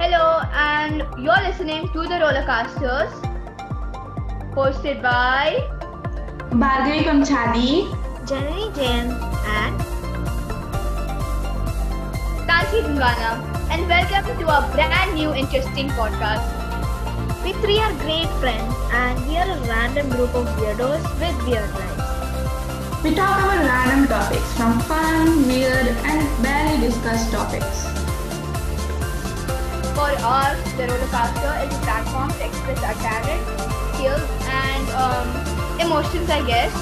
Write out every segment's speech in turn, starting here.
Hello, and you're listening to the Rollercasters, hosted by Bhargavi Pamchadi. Janani Jain and Tansi Dhungana, and welcome to our brand new interesting podcast. we three are great friends and we are a random group of weirdos with weird lives. We talk about random topics from fun, weird, and barely discussed topics. For us, the Rollercaster is a platform to express our talent, skills, and um, emotions, I guess.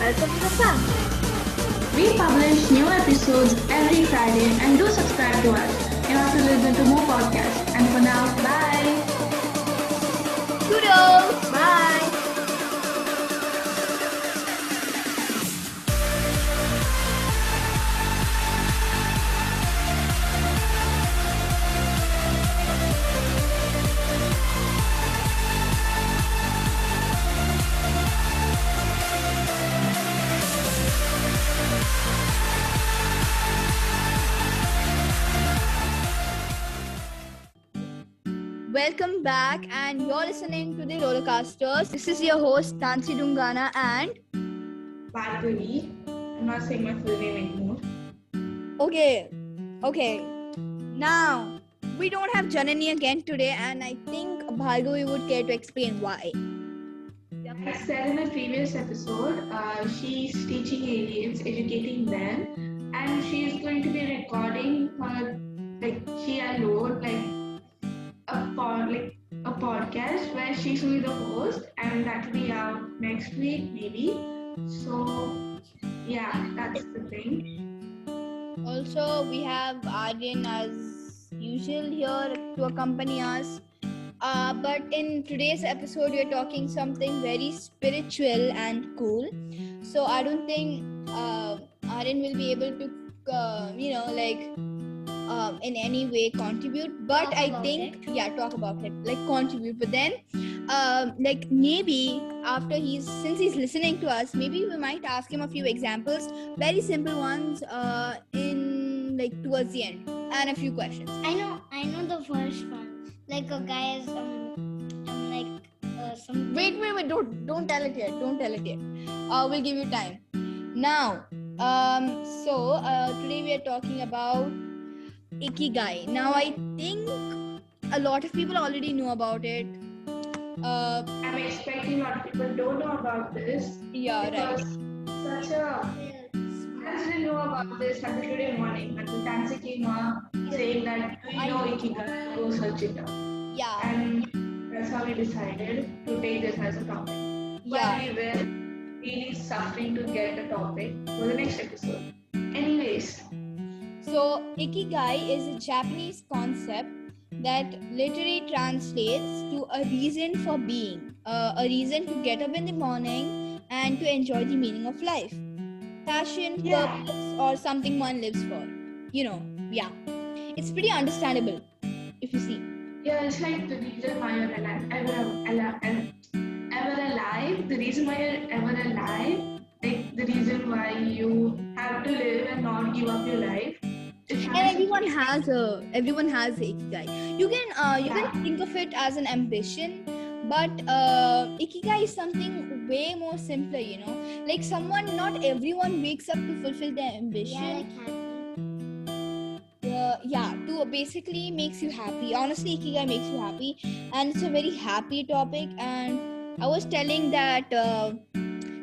Welcome to the fun. We publish new episodes every Friday and do subscribe to us. You to listen to more podcasts. And for now, bye. Toodles! Bye. And you're listening to the Rollercasters. This is your host, Tansi Dhungana, and Bhargavi. I'm not saying my full name anymore. okay, okay. Now, we don't have Janani again today, and I think Bhargavi would care to explain why. I said in a previous episode, uh, she's teaching aliens, educating them, and she's going to be recording her, like she alone, like a like podcast where she's going to be the host, and that will be out next week, maybe. So, yeah, that's the thing. Also, we have Aryan as usual here to accompany us. Uh, but in today's episode, we're talking something very spiritual and cool. So I don't think uh, will be able to, uh, you know, like um, in any way contribute. But Talk I think, yeah, talk about it, like contribute. But then, um, like maybe after he's since he's listening to us, maybe we might ask him a few examples, very simple ones, uh, in like towards the end, and a few questions. I know, I know the first one. Like a guy is um, um like uh, some. Wait, wait, wait! Don't don't tell it yet. Don't tell it yet. Uh, we'll give you time. Now, um, so uh, today we are talking about ikigai. Now, I think a lot of people already know about it. Uh, I'm expecting a lot of people don't know about this yeah, right. because such a I didn't know about this until today morning. Until Tansi came up saying that you know Ikigai? Go search it up. Yeah, And that's how we decided to take this as a topic. yeah. But we were really suffering to get the topic for the next episode. Anyways, So, ikigai is a Japanese concept that literally translates to a reason for being, uh, a reason to get up in the morning and to enjoy the meaning of life. Passion, Yeah. purpose, or something one lives for. You know, yeah. It's pretty understandable if you see. yeah, it's like the reason why you're alive, ever alive, ever alive. The reason why you're ever alive, like the reason why you have to live and not give up your life. And everyone has a everyone has a ikigai. You can uh, you Yeah. can think of it as an ambition, but uh, ikigai is something way more simpler. You know, like someone not everyone wakes up to fulfill their Yeah, ambition. happy. Uh, yeah, to basically makes you happy. Honestly, ikigai makes you happy, and it's a very happy topic. And I was telling that. Uh,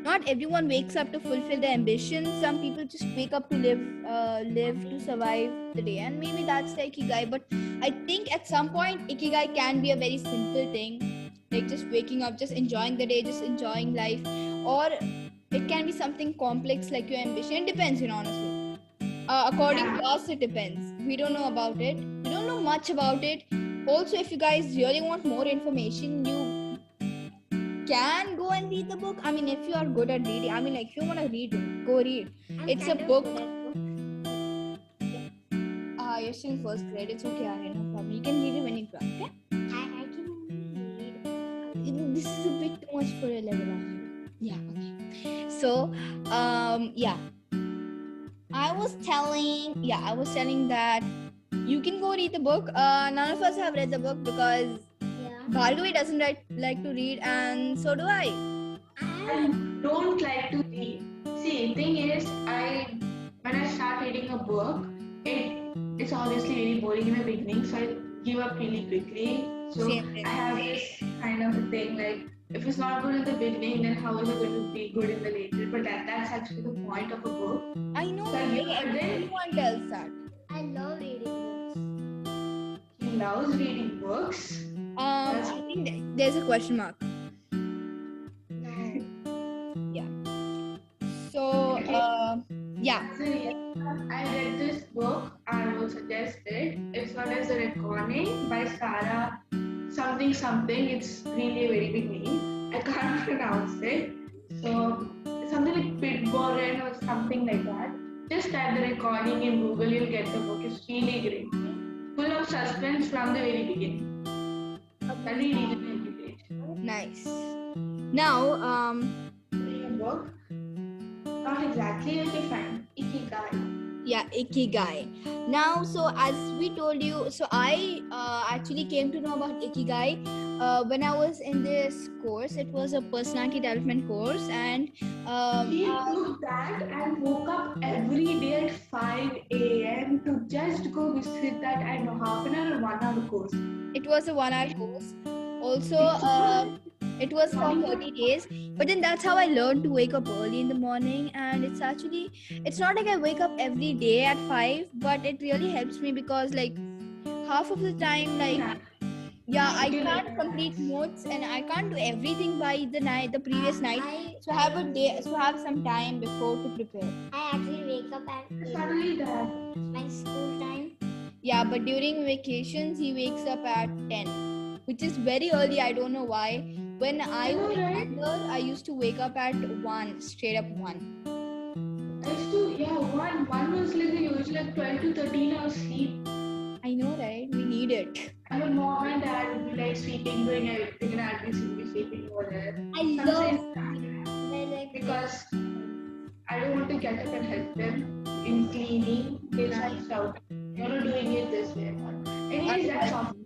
not everyone wakes up to fulfill their ambitions. Some people just wake up to live, uh, live to survive the day, and maybe that's the ikigai. But I think at some point, ikigai can be a very simple thing, like just waking up, just enjoying the day, just enjoying life, or it can be something complex like your ambition. It depends, you know, honestly. Uh, according to us, it depends. We don't know about it. We don't know much about it. Also, if you guys really want more information, you can go and read the book. I mean, if you are good at reading, I mean, like, if you want to read, go read. I'm It's a book. good at books. Ah, you're still in first grade. It's okay, Arya, no problem. You can read it when you grow up. I, I can read. Okay? This is a bit too much for a level. Yeah. Okay. So, um, yeah. I was telling, yeah, I was telling that you can go read the book. Uh, none of us have read the book because. Bhargavi doesn't like, like to read, and so do I. I don't like to read. See, thing is, I when I start reading a book, it it's obviously very boring in the beginning, so I give up really quickly. So Same thing. I have this kind of thing like if it's not good in the beginning, then how is it going to be good in the later? But that, that's actually the point of a book. I know. So you- like, everyone tells that. I love reading books. He loves reading books. Um, I think there's a question mark. No. So, uh, yeah. So yeah, I read this book. I will suggest it. It's known as The Reckoning by Sarah something something. It's really a very big name. I can't pronounce it. So something like Pitboren or something like that. Just type the recording in Google, you'll get the book. It's really great. Full of suspense from the very beginning. I really read every page. Nice. Now, um, book. Not exactly, okay, fine. Ikigai. Yeah ikigai now so as we told you so i uh, actually came to know about ikigai uh, when i was in this course it was a personality development course and um, She uh, took that and woke up every day at 5 a.m. to just go visit that and half an hour or one hour course. it was a one hour course also uh, it was for 30 days but then that's how i learned to wake up early in the morning and it's actually it's not like i wake up every day at 5 but it really helps me because like half of the time like yeah i can't complete notes and i can't do everything by the night the previous night I, so have a day so have some time before to prepare I actually wake up at It's 8. not only that. It's my school time. yeah but during vacations he wakes up at 10 which is very early i don't know why when i I was younger i used to wake up at 1 straight up 1 I used to, yeah, one, one was like the usual like 12 to 13 hours sleep. i know right we need it And my mom and dad would be like sleeping, doing everything, and I'd be sleeping, over there. I love Sometimes, I like because I don't want to get up and help them in cleaning. They just shout, You're not doing it this way. Anyways, that's all.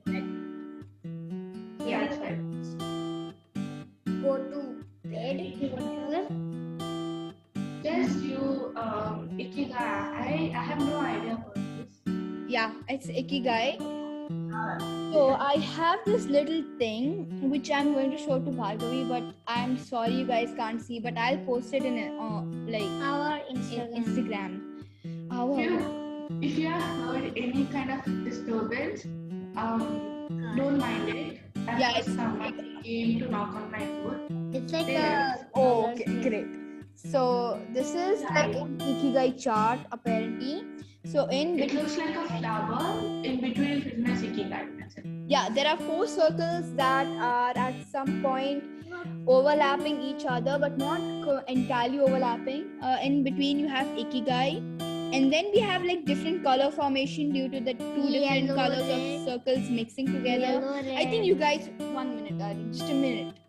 It's ikigai so i have this little thing which i'm going to show to bhargavi but i'm sorry you guys can't see but i'll post it in uh, like Our Instagram. instagram our If you, if you have heard any kind of disturbance, um, don't mind it. As Yeah, if it's- someone came to knock on my door. It's like There a. Oh, okay, great. So this is like an ikigai chart apparently. So in It between, looks like a flower. In between is written as Ikigai. Yeah, there are four circles that are at some point overlapping each other, but not entirely overlapping. Uh, in between, you have ikigai, and then we have like different color formation due to the two different Yellow, colors of circles mixing together. Yellow, I think you guys one minute, darling, just a minute.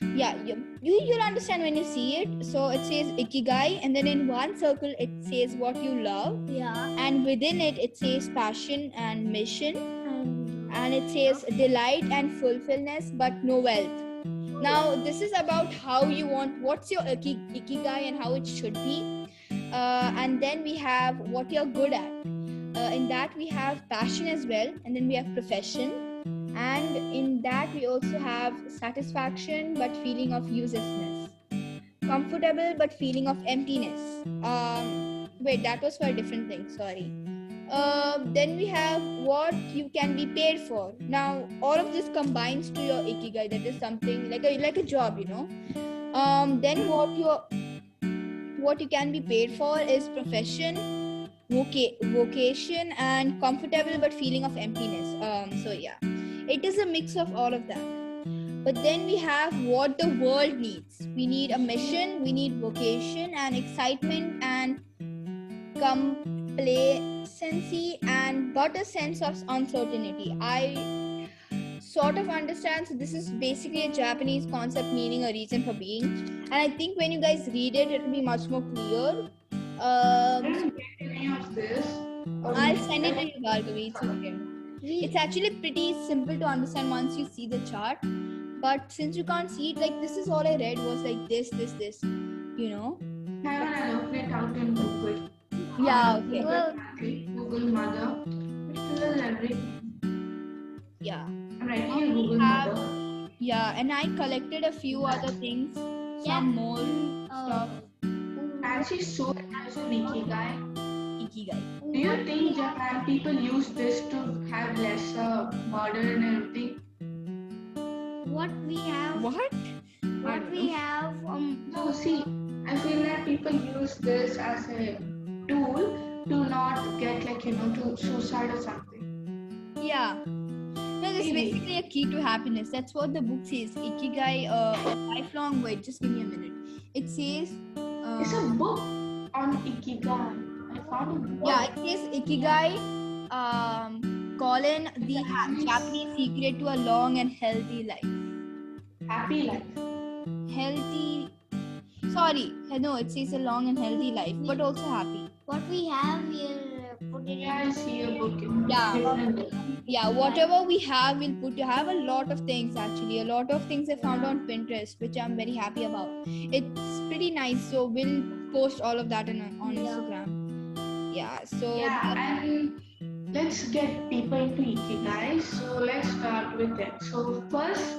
Yeah, you, you you'll understand when you see it. So it says ikigai, and then in one circle it says what you love, Yeah. and within it it says passion and mission, And and it says delight and fulfillment, but no wealth. Now this is about how you want what's your iki- ikigai and how it should be, uh, and then we have what you're good at. Uh, in that we have passion as well, and then we have profession and in that we also have satisfaction but feeling of uselessness. Comfortable but feeling of emptiness. Um wait that was for a different thing sorry. Uh, then we have what you can be paid for. Now all of this combines to your ikigai. That is something like a like a job you know. Um then what your what you can be paid for is profession voca- vocation and comfortable but feeling of emptiness. Um so yeah it is a mix of all of that but then we have what the world needs we need a mission we need vocation and excitement and complacency and but a sense of uncertainty i sort of understand so this is basically a japanese concept meaning a reason for being and i think when you guys read it it will be much more clear I um, don't get any of this. I'll send it to you, Bhargavi. It's okay. It's actually pretty simple to understand once you see the chart. But since you can't see it, like this is all I read was like this, this, this. You know? Hang on, I'll open it out in Google. Yeah, okay. Google Family, Google Mother. It will everything. Yeah. I'm writing in Google have- Mother. Yeah, and I collected a few other things, some more oh. stuff. And she's so nice to Ikigai. Ikigai. Do you think Japan people use this to have lesser murder and everything? What we have, What? what we have, um, No, see, I feel that people use this as a tool to not get like you know to suicide or something. Yeah. No, this is basically a key to happiness. That's what the book says. Ikigai, uh, a lifelong. Wait, just give me a minute. It says. Uh, It's a book on Ikigai. I found a book. yeah, it says Ikigai. Um, Colin, the ha- Japanese secret to a long and healthy life. Happy life. Healthy. Sorry, no, it says a long and healthy life, but also happy. what we have, we'll put it Yeah, I in. see a book Yeah. Yeah, whatever we have, we'll put. I have a lot of things actually. A lot of things I found on Pinterest, which I'm very happy about. It's pretty nice. So we'll post all of that on, on Yeah. Instagram. Yeah. So Yeah, and let's get deeper into Ikigai. So let's start with it. So first,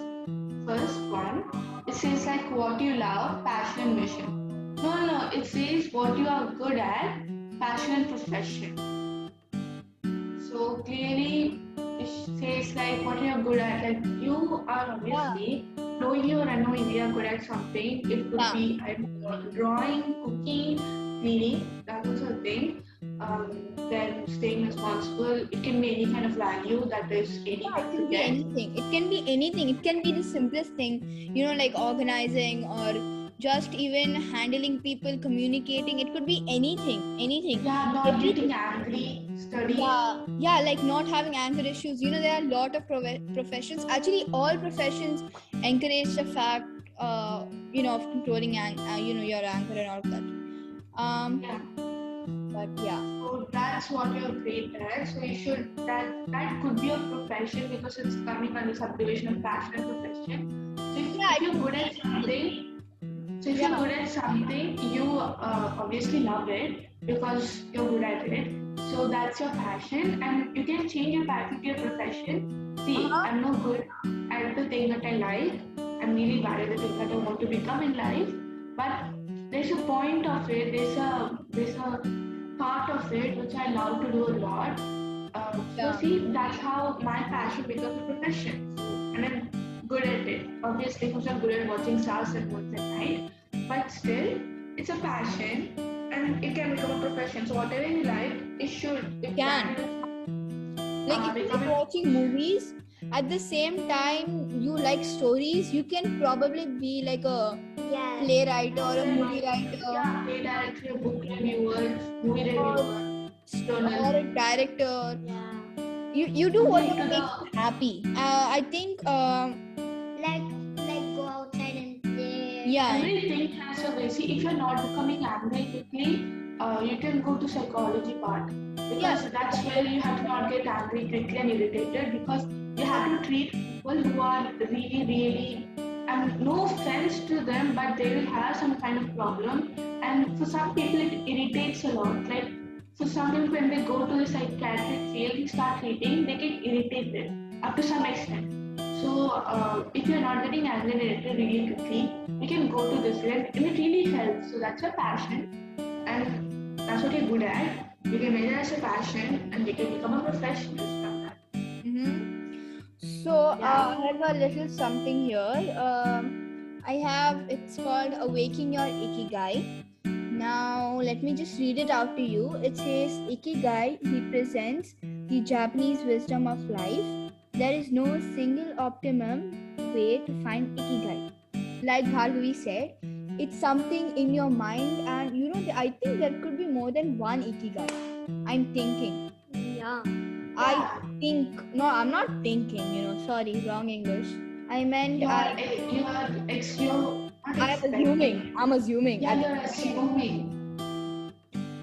first one, it says like what you love, passion, and mission. No, no, it says what you are good at, passion and profession. So clearly, it says like what you are good at. Like you are obviously knowing you or unknowing you are good at something. It could Yeah. be drawing, cooking, cleaning. That was a thing. Um, then staying responsible. It can be any kind of value that is any yeah, it can be anything. It can be anything. It can be the simplest thing. You know, like organizing or just even handling people, communicating. It could be anything. Anything. Yeah, not Everything. getting angry, studying. yeah yeah like not having anger issues you know there are a lot of prof- professions actually all professions encourage the fact uh, you know of controlling ang- uh, you know your anger and all of that um Yeah. But yeah So that's what you're great at. So you should that that could be a profession because it's coming under subdivision of passion and profession. So if, Yeah, if you're good at something, so if you're good at something, you uh, obviously love it because you're good at it. So that's your passion, and you can change your passion to your profession. See, Uh-huh. I'm not good at the thing that I like. I'm really bad at the thing that I want to become in life. But there's a point of it. There's a there's a part of it which I love to do a lot. Um, so see, that's how my passion becomes a profession, and I'm good at it. Obviously, because I'm good at watching stars and once at night, but still, it's a passion, and it can become a profession. So whatever you like, it should. It Can. like Uh, if you're watching movies at the same time you like stories you can probably be like a Yeah. playwright or a movie writer Yeah, play director, book reviewer, movie reviewer, or a director Yeah. you you do Like whatever the- makes you happy uh, i think um Like, like go outside and play. yeah Everything has a way. See, if you're not becoming angry quickly, uh, you can go to psychology part because that's where you have to not get angry quickly and irritated because you have to treat people who are really, really, and no offense to them, but they will have some kind of problem. And for some people, it irritates a lot. Like for some people, when they go to the psychiatric field, start hating, they get irritated up to some extent. So uh, if you're not getting angry and really quickly, you can go to this field and it really helps. So that's your passion and that's what you're good at. You can it as a passion and you can become a professional. So uh, I have a little something here. Um, I have it's called Awaking Your Ikigai. Now let me just read it out to you. It says Ikigai represents the Japanese wisdom of life. There is no single optimum way to find Ikigai. Like Bhargavi said, it's something in your mind, and you know I think there could be more than one Ikigai. I'm thinking. Yeah. I think no i'm not thinking you know sorry wrong english i meant you are, I, you are ex, you're i'm assuming i'm assuming Yeah, you're assuming.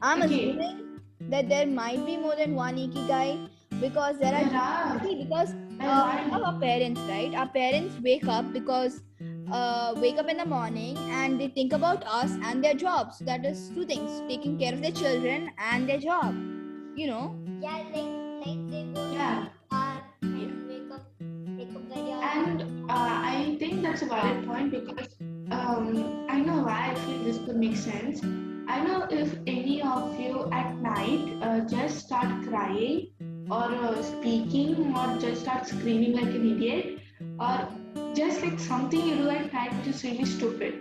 I'm okay. assuming that there might be more than one ikigai because there There are are. See, because uh, are. we have our parents, right? Our parents wake up because uh, wake up in the morning and they think about us and their jobs. That is two things: taking care of their children and their job. You know. Yeah, like Yeah. And uh, I think that's a valid point because um, I know why I feel this could make sense. I know if any of you at night uh, just start crying or uh, speaking or just start screaming like an idiot or just like something you do at night which is really stupid.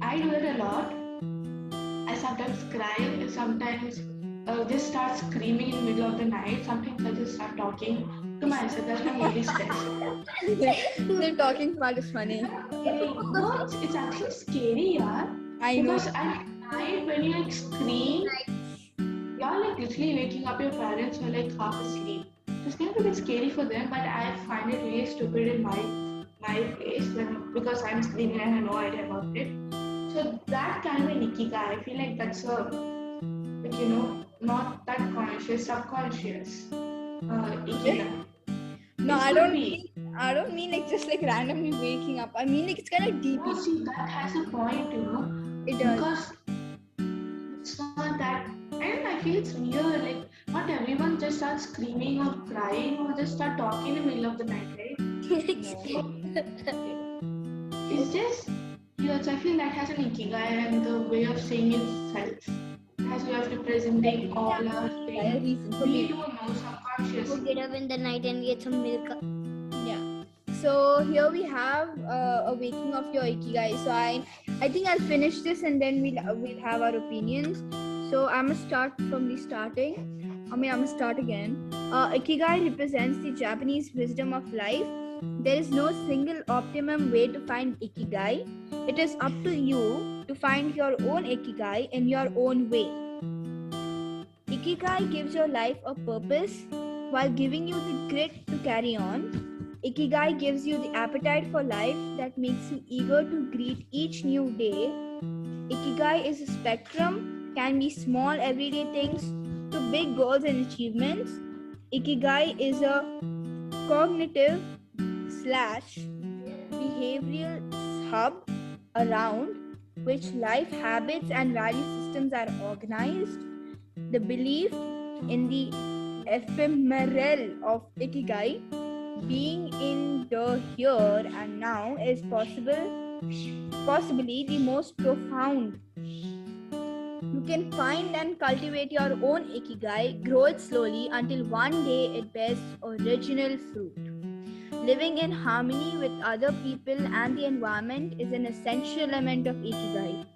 I do it a lot. I sometimes cry, sometimes uh, just start screaming in the middle of the night. Sometimes I just start talking to myself. That's my only stress. They're talking smart is funny. No, it's, it's actually scary, yeah. I know. Because at night when you like scream, you're like literally waking up your parents who are like half asleep. So it's kind of a bit scary for them, but I find it really stupid in my my place when because I'm screaming and I have no idea about it. So that kind of a an ikigai, I feel like that's a like you know not that conscious, subconscious uh. No, I don't mean. I don't mean like just like randomly waking up. I mean like it's kind of deep. No, see that has a point, you know. It does. because it's not that and I feel it's weird like not everyone just starts screaming or crying or just start talking in the middle of the night right it's just yes I feel that has an ikigai and the way of saying itself as way of representing all our things we don't know Go subconsciously get up in the night and get some milk. Yeah. So here we have uh, a waking of your ikigai. So I, I think I'll finish this and then we'll we'll have our opinions. So I'm gonna start from the starting. I mean I'm gonna start again. Uh, ikigai represents the Japanese wisdom of life. There is no single optimum way to find ikigai. It is up to you to find your own ikigai in your own way. Ikigai gives your life a purpose while giving you the grit to carry on. Ikigai gives you the appetite for life that makes you eager to greet each new day. Ikigai is a spectrum, can be small everyday things to big goals and achievements. Ikigai is a cognitive slash behavioral hub around which life habits and value systems are organized. The belief in the ephemeral of Ikigai being in the here and now is possible possibly the most profound. You can find and cultivate your own ikigai grow it slowly until one day it bears original fruit. Living in harmony with other people and the environment is an essential element of ikigai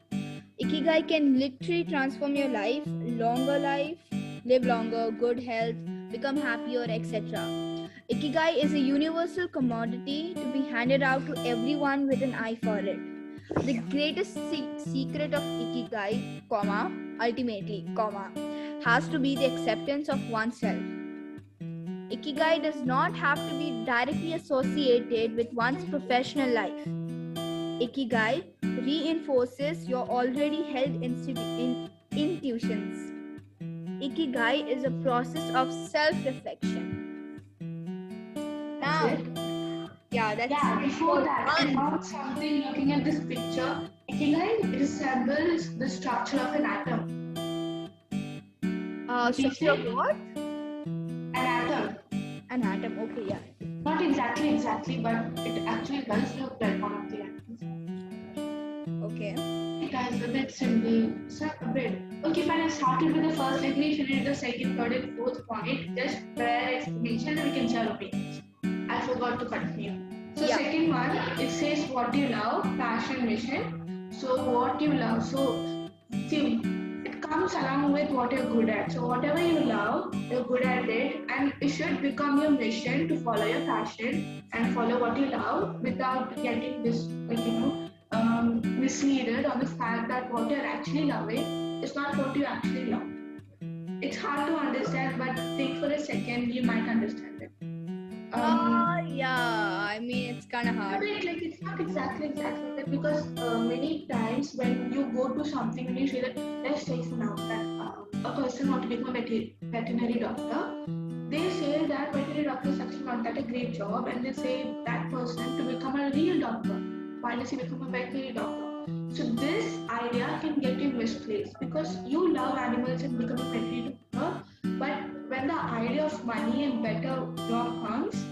ikigai can literally transform your life longer life live longer good health become happier etc Ikigai is a universal commodity to be handed out to everyone with an eye for it. The greatest se- secret of Ikigai, comma, ultimately, comma, has to be the acceptance of oneself. Ikigai does not have to be directly associated with one's professional life. Ikigai reinforces your already held in- intuitions. Ikigai is a process of self-reflection. Now, yeah, that's Yeah, before that, about something looking at this picture, Ikigai resembles the structure of an atom. uh, structure of what? An atom. An atom. Okay, yeah. Not exactly, exactly, but it actually does look like one of the It has a bit simple, a bit. Okay, fine. I started with the first definition and the second, third, and fourth point. Just prayer explanation and we can share opinions. I forgot to continue. So Yeah. second one, it says what you love, passion, mission. So what you love. So see, it comes along with what you're good at. So whatever you love, you're good at it, and it should become your mission to follow your passion and follow what you love without getting this, like you know, um, misleaded on the fact that what you're actually loving is not what you actually love. It's hard to understand, but think for a second, you might understand it. Um, Uh, yeah, I mean, it's kind of hard. Like it's not exactly exactly that because uh, many times when you go to something and you say that let's say now that uh, a person want to become a veter- veterinary doctor, they say that veterinary doctor is actually not that a great job, and they say that person to become a real doctor. Does he become a veterinary doctor? So this idea can get you misplaced because you love animals and become a veterinary doctor, but when the idea of money and better job comes,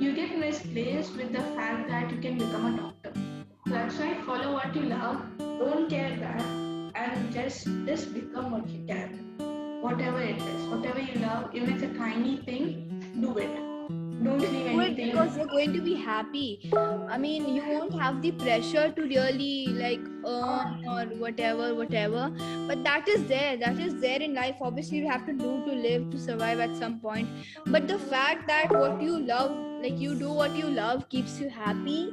you get misplaced with the fact that you can become a doctor. That's why follow what you love, don't care that, and just just become what you can. Whatever it is, whatever you love, even if it's a tiny thing, do it. Don't leave anything. because you're going to be happy. I mean, you won't have the pressure to really like earn or whatever, whatever. But that is there. That is there in life. Obviously, you have to do to live to survive at some point. But the fact that what you love, like you do what you love, keeps you happy,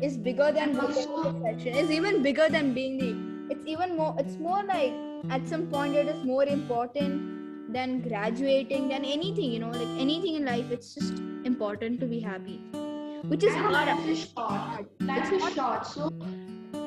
is bigger than whatever. Is even bigger than being the. It's even more. It's more like at some point it is more important than graduating than anything. You know, like anything in life. It's just important to be happy, which is hard. life short. Life is short. So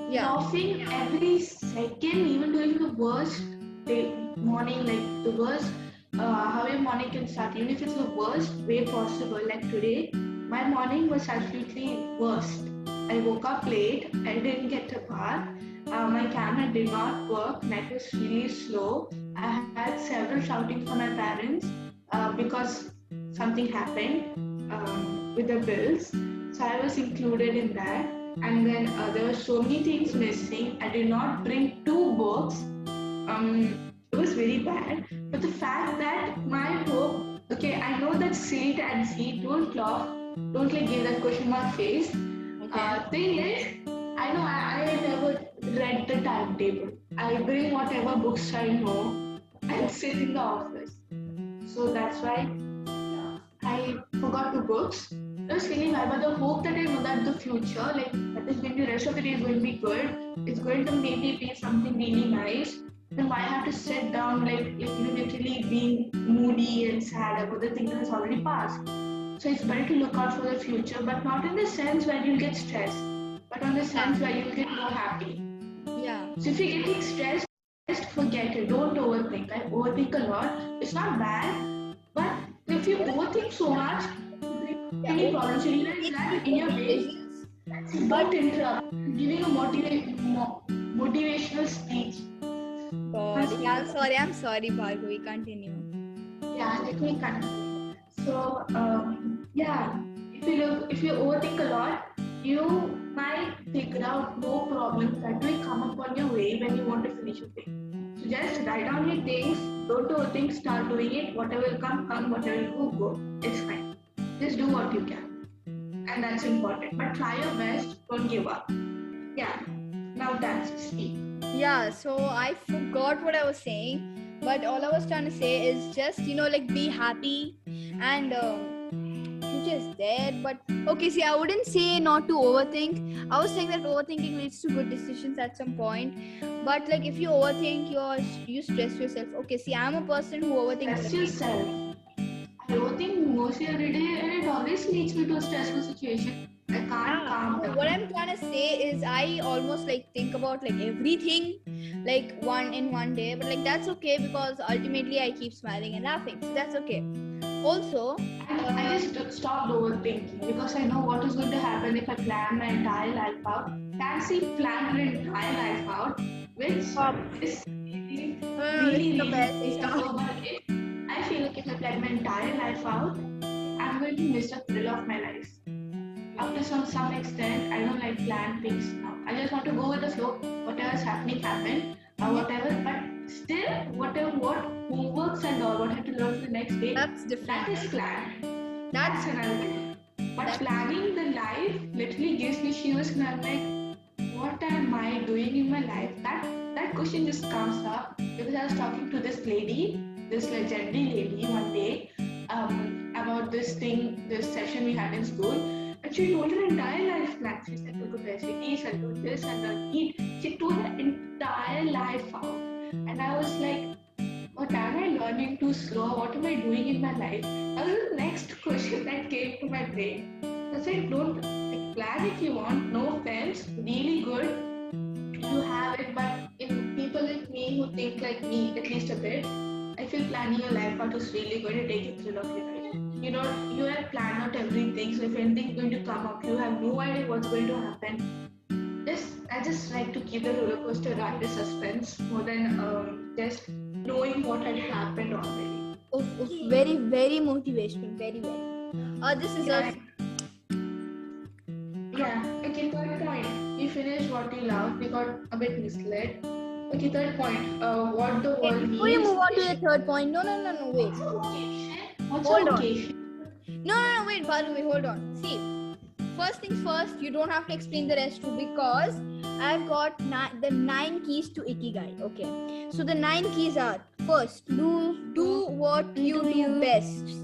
Yeah. laughing every second, even during the worst day, morning, like the worst, uh, how your morning can start, even if it's the worst way possible. Like today, my morning was absolutely worst. I woke up late. I didn't get a bath. Uh, my camera did not work. Net was really slow. I had several shouting from my parents uh, because something happened um, with the bills. So I was included in that and then uh, there were so many things missing. I did not bring two books. Um, it was very bad. But the fact that my hope, okay, I know that seat and seat don't laugh, don't like give that question mark face. Uh, thing is, I know I, I never read the timetable. I bring whatever books I know and sit in the office. So that's why I forgot the books. I was feeling bad, but the hope that I know that the future, like that is going to the rest of the day is going to be good. It's going to maybe be something really nice. Then why have to sit down like like you literally being moody and sad about the thing that has already passed? So it's better to look out for the future, but not in the sense where you'll get stressed, but on the sense where you'll get more happy. Yeah. So if you're getting stressed, just forget it. Don't overthink. I overthink a lot. It's not bad, but if you overthink so much, any problems you realize that in your day, but interrupt. Giving a motiva- mo- motivational speech. God. Yeah, I'm sorry. I'm sorry, Bhargavi. Continue. Yeah, let me continue. So, um, yeah, if you look, if you overthink a lot, you might figure out more problems that will come up on your way when you want to finish a thing. Just write down your things, don't overthink, start doing it. Whatever will come, come. Whatever will go, go. It's fine. Just do what you can, and that's important. But try your best. Don't give up. Yeah. Now that's speak. Yeah, so I forgot what I was saying, but all I was trying to say is just, you know, like be happy and um, is there. But okay, see, I wouldn't say not to overthink. I was saying that overthinking leads to good decisions at some point. But like if you overthink, you're you stress yourself. Okay, see, I'm a person who overthinks. Stress yourself. I overthink mostly every day, and it always leads me to a stressful situation. I can't calm down. what I'm trying to say is I almost like think about like everything like one in one day, but like that's okay because ultimately I keep smiling and laughing. So that's okay. Also, I just stopped overthinking because I know what is going to happen if I plan my entire life out. Fancy plan your entire life out, which Stop. is really, uh, really, the really best. really Stop. about it. I feel like if I plan my entire life out, I'm going to miss the thrill of my life. Up to some, some extent, I don't like plan things now. I just want to go with the flow. Whatever's happening, happen. Or whatever. But still, whatever, what homeworks and all, what I have to learn for the next day, That's that different. is planned. That's That's another thing. But That's- planning the life literally gives me shivers and I'm like, what am I doing in my life? That that question just comes up because I was talking to this lady, this legendary lady one day, um, about this thing, this session we had in school. And she told her entire life plan. She said, I'll go to SATs, I'll do this, and I'll eat. She told her entire life out. And I was like, what am I learning too slow. What am I doing in my life? That was the next question that came to my brain. I said, don't like, plan if you want. No offense, really good. You have it, but in people like me who think like me, at least a bit, I feel planning your life out is really going to take the thrill of your life. You know, you have planned out everything. So if anything's going to come up, you have no idea what's going to happen. Just I just like to keep the roller coaster ride the suspense more than um, just knowing what had happened already. Oof, oof, very, very motivational. Very, very. Uh, this is Yeah. a Yeah. Okay, third point. You finished what you love. We got a bit misled. Okay, third point. Uh, what the world needs. Before you move on to the third point, no, no, no, no, wait. What's a vocation? What's Hold a on. No, no, no, wait, Balu, wait, hold on. See, first things first, you don't have to explain the rest too because I've got ni- the nine keys to Ikigai. Okay, so the nine keys are first, do do what you do best.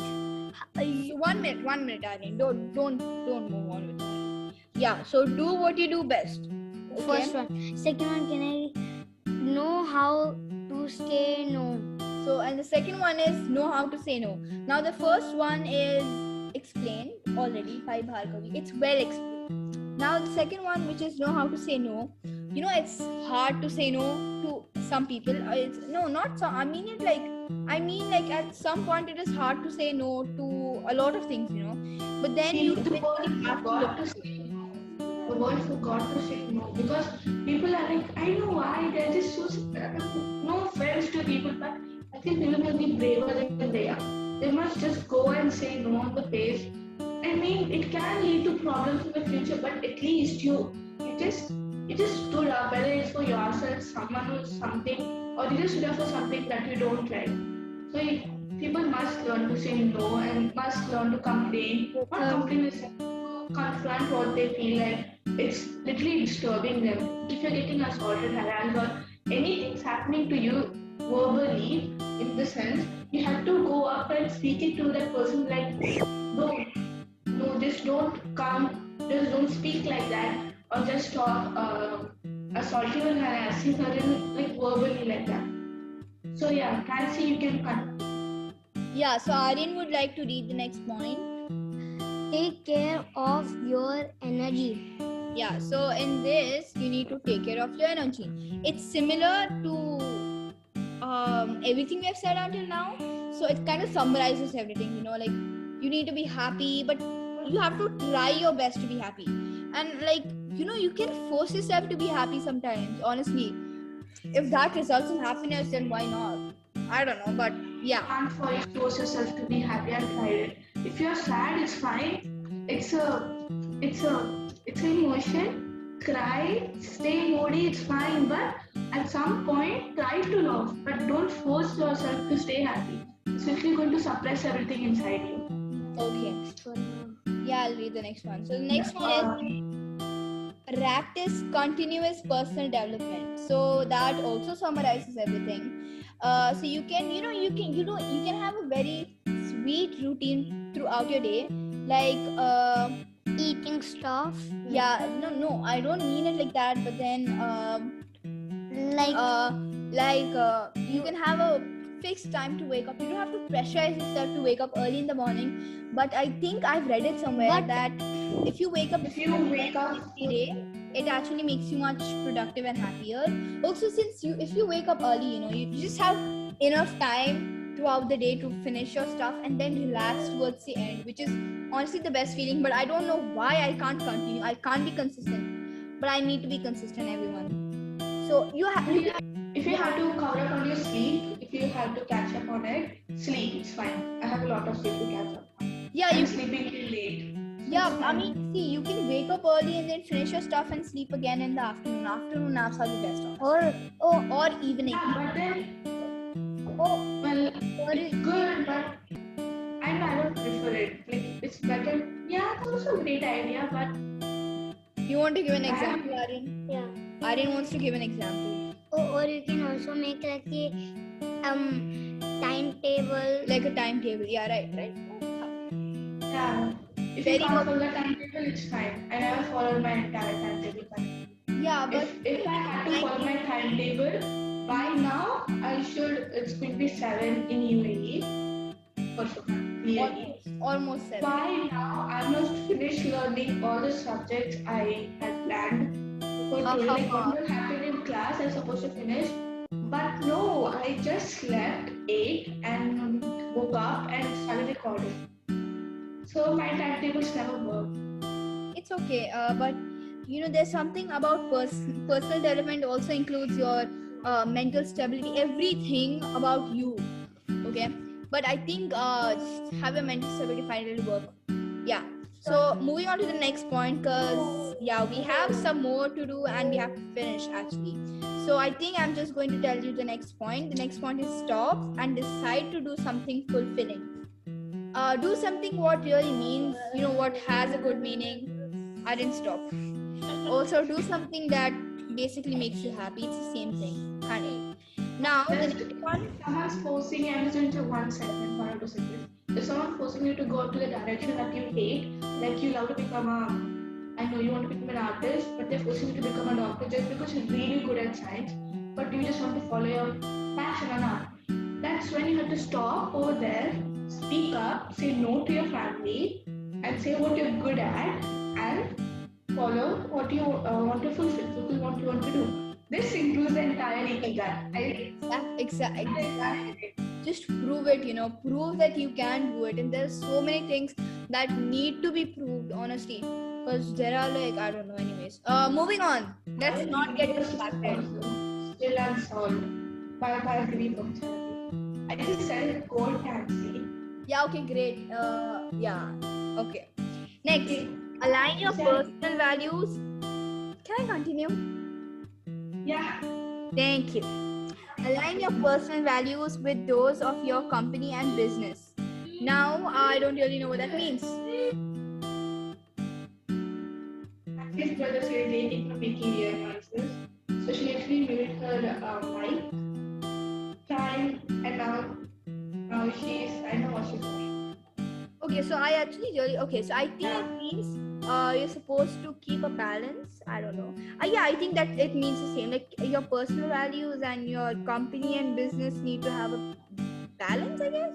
So one minute, one minute, Aryan. Don't, don't, don't move on with it. Yeah, so do what you do best. Okay? First one. Second one, can I know how to say no? So, and the second one is know how to say no. Now, the first one is explained already by Bhargavi. It's well explained. Now, the second one, which is know how to say no. You know, it's hard to say no to some people. Uh, It's no, not so. I mean it like I mean like at some point it is hard to say no to a lot of things. You know, but then See, you the world eventually have to forgot to say no. The world forgot to say no because people are like, I know why. They're just so. No offense to people, but I think people must be braver than they are. They must just go and say no on the face. I mean, it can lead to problems in the future, but at least you, you just, you just stood up. Whether it's for yourself, someone or something, or you just stood up for something that you don't like. So you, people must learn to say no and must learn to complain. Not complain, is confront what they feel like. It's literally disturbing them. If you're getting assaulted, harassed, or anything's happening to you verbally, in the sense, you have to go up and speak it to that person like, no, no, just don't come, just don't speak like that, or just talk, uh, assaulting and harassing her in, like verbally like that. So yeah, Nancy, you can continue. Yeah, so Aryan would like to read the next point. Take care of your energy. Yeah, so in this, you need to take care of your energy. It's similar to um, everything we have said until now. So it kind of summarizes everything, you know, like you need to be happy, but you have to try your best to be happy. And like, you know, you can force yourself to be happy sometimes, honestly. If that results in happiness, then why not? I don't know, but yeah. can't for force yourself to be happy and try it. If you're sad, it's fine. It's a, it's a, it's an emotion. Cry, stay moody, it's fine. But at some point, try to love, but don't force yourself to stay happy. It's literally going to suppress everything inside you. Okay. Yeah, I'll read the next one. So the next one is practice continuous personal development so that also summarizes everything uh, so you can you know you can you know you can have a very sweet routine throughout your day like uh, Eating stuff. yeah no no i don't mean it like that but then um, Like uh, like uh, you can have a fixed time to wake up. You don't have to pressurize yourself to wake up early in the morning. But i think i've read it somewhere that if you wake up If you wake up- every day it actually makes you much productive and happier. Also since you if you wake up early you know you just have enough time throughout the day to finish your stuff and then relax towards the end which is honestly the best feeling. But i don't know why i can't continue. I can't be consistent. But i need to be consistent everyone so you have If you have to cover up on your sleep, if you have to catch up on it, sleep. It's fine. I have a lot of sleep to catch up. on. yeah you I'm sleeping till late. Yeah, I mean, see, you can wake up early and then finish your stuff and sleep again in the afternoon. Afternoon naps are the best. Or oh, or evening. Yeah, but then, Oh, well, or it's good, but I, I don't prefer it. Like, it's better. Yeah, it's also a great idea, but you want to give an example, Aryan? yeah. Aryan wants to give an example. Or, or you can also make like a um timetable. Like a timetable. Yeah, right, right. yeah. If Very you can't follow the timetable, it's fine. I never followed my entire timetable. But Yeah, but if, if I had to follow my timetable, by now I should episode it's going to be seven in UAE. For sure. Clearly. Almost, almost seven. By now, I must finish learning all the subjects I had planned. For Uh, how like what far? will happen in class, I'm supposed to finish. But no, I just slept, ate, and woke up and started recording. So my timetables never work. It's okay, uh, but you know, there's something about pers- personal development also includes your uh, mental stability, everything about you. Okay, but I think uh, have a mental stability finally work. Yeah. So moving on to the next point, cause yeah, we have some more to do and we have to finish actually. So I think I'm just going to tell you the next point. The next point is stop and decide to do something fulfilling. Uh, do something what really means, you know, what has a good meaning. I didn't stop. Also, do something that basically makes you happy. It's the same thing, of. Now, the next one. Someone's forcing you, just going to one second, one or two seconds. If someone's forcing you to go to the direction that you hate, like you love to become a, I know you want to become an artist, but they're forcing you to become a doctor just because you're really good at science, but you just want to follow your passion and art. That's when you have to stop over there, speak up, say no to your family, and say what you're good at, and follow what you uh, want to fulfill, fulfill what you want to do. This includes the entire ikigai. I, Exactly. I, Just prove it, you know, prove that you can do it. And there's so many things that need to be proved, honestly. Because there are like, I don't know, anyways. Uh, moving on. Let's not get distracted. Still unsolved. Biography functionality. I just said cold taxi. Yeah, okay, great. Uh, yeah, okay. Next, Okay. align your personal values. Can I continue? Yeah. Thank you. Align your personal values with those of your company and business. Now, I don't really know what that means. His brother started dating for making ear noises. So she actually muted her uh, mic. Time and now, now she's, I know what she's doing. Okay, so I actually really okay. So I think it means uh, you're supposed to keep a balance. I don't know. Uh, yeah, I think that it means the same. Like your personal values and your company and business need to have a balance. I guess.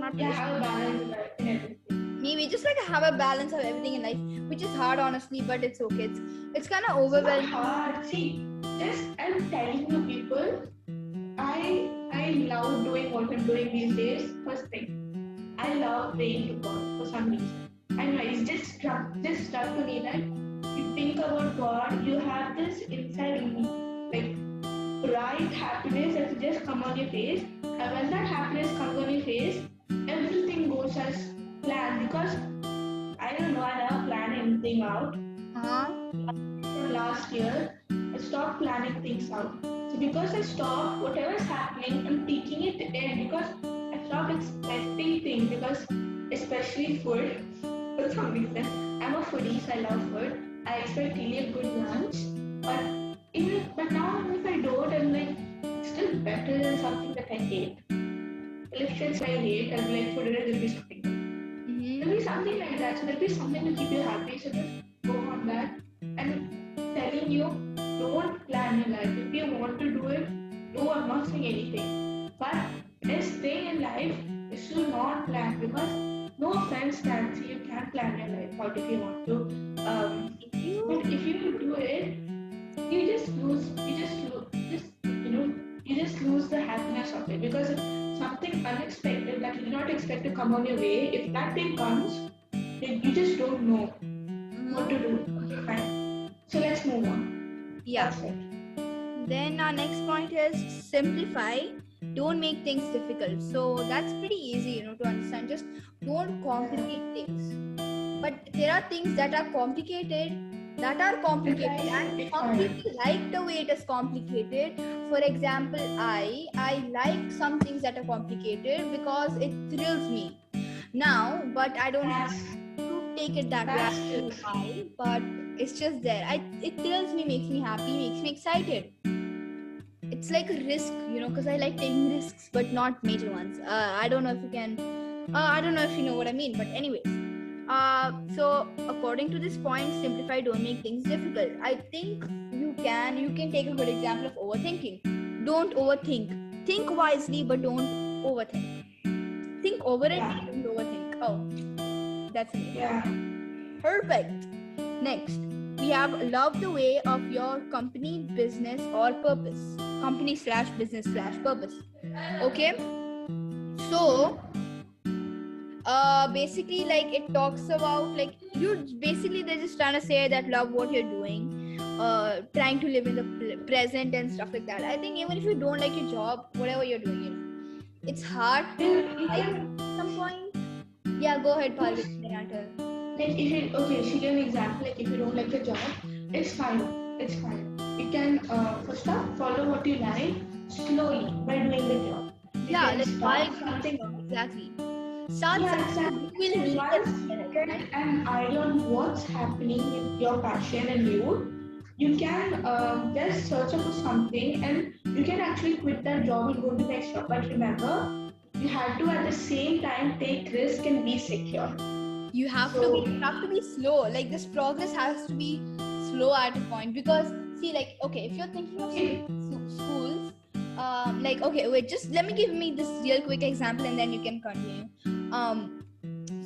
Not Yeah, have a balance in maybe just like have a balance of everything in life which is hard honestly but it's okay it's it's kind of overwhelming hard. See, just I'm telling you people, I I love doing what I'm doing these days. First thing, I love praying to God for some reason. I know it's just struck just struck to me that you think about God, you have this inside you, like bright happiness that just come on your face. And when that happiness comes on your face, everything goes as planned because I don't know, I never plan anything out huh from last year, I stopped planning things out. So because I stopped, whatever is happening, I'm taking it in because I stopped expecting things because especially food, for some reason, I'm a foodie, so I love food. I expect really a good lunch, but even but now if I don't, I'm like still better than something that I hate. If it's I hate, I'm like dinner there'll be something. There'll be something like that. So there'll be something to keep you happy. So just go on that. And telling you, don't plan your life. If you want to do it, do. I'm not saying anything. But best thing in life is to not plan because no offense, Tansi, you can plan your life out if you want to. Um, but if you do it, you just lose. You just lose. Just you know, you just lose the happiness of it because if something unexpected that you did not expect to come on your way, if that thing comes, then you just don't know what to do. Okay, fine. So let's move on. yeah then our next point is simplify don't make things difficult so that's pretty easy you know to understand just don't complicate things but there are things that are complicated that are complicated and some people like the way it is complicated for example i i like some things that are complicated because it thrills me now but i don't have to take it that way but it's just there. I it thrills me, makes me happy, makes me excited. It's like a risk, you know, because I like taking risks, but not major ones. Uh, I don't know if you can. Uh, I don't know if you know what I mean, but anyways. Uh, so according to this point, simplify, don't make things difficult. I think you can. You can take a good example of overthinking. Don't overthink. think wisely but don't overthink. Think over it, Yeah. don't overthink. Oh, that's it. Yeah. Perfect. Next, we have love the way of your company, business, or purpose. Company slash business slash purpose. Okay. So, uh, basically, like it talks about like you basically they're just trying to say that love what you're doing, uh, trying to live in the present and stuff like that. I think even if you don't like your job, whatever you're doing, know, it's hard to like some point. Yeah, go ahead, Bhargavi. Like, if you, okay, she gave an example, like, if you don't like your job, it's fine. It's fine. You can, uh, first off, follow what you like slowly by doing the job. You Yeah, like start something exactly. Start Yeah, something exactly. you will need Once you get an idea on what's happening with your passion and you, you can um, just search up for something and you can actually quit that job and go to the next job. But remember, you have to at the same time take risk and be secure. You have to be you have to be slow. Like this progress has to be slow at a point because see, like okay, if you're thinking of schools, um, like okay, wait, just let me give me this real quick example and then you can continue. Um,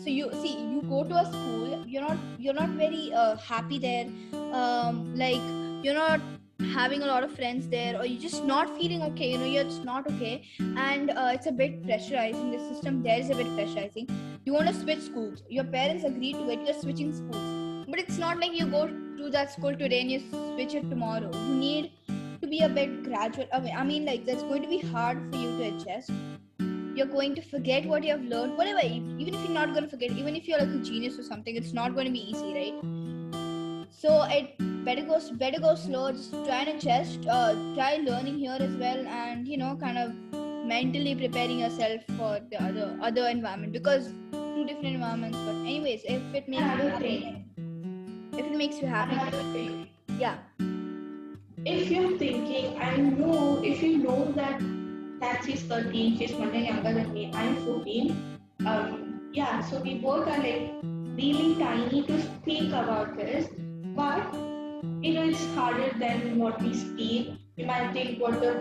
so you see, you go to a school, you're not you're not very uh, happy there. Um, like you're not having a lot of friends there or you're just not feeling okay you know you're just not okay. And uh, it's a bit pressurizing the system there is a bit pressurizing. You want to switch schools. Your parents agree to it you're switching schools. But it's not like you go to that school today and you switch it tomorrow. You need to be a bit gradual i mean, like that's going to be hard for you to adjust. You're going to forget what you have learned. Whatever even if you're not going to forget even if you're like a genius or something it's not going to be easy right? So it better go better go slow just try and adjust uh, try learning here as well and you know kind of mentally preparing yourself for the other other environment because two different environments but anyways if it makes you happy. if it makes you happy. yeah If you're thinking, I know, if you know that Tansi's 13, she's one year younger than me, I'm 14. Um, yeah, so we both are like really tiny to speak about this, but you know, it's harder than what we speak. You might think what the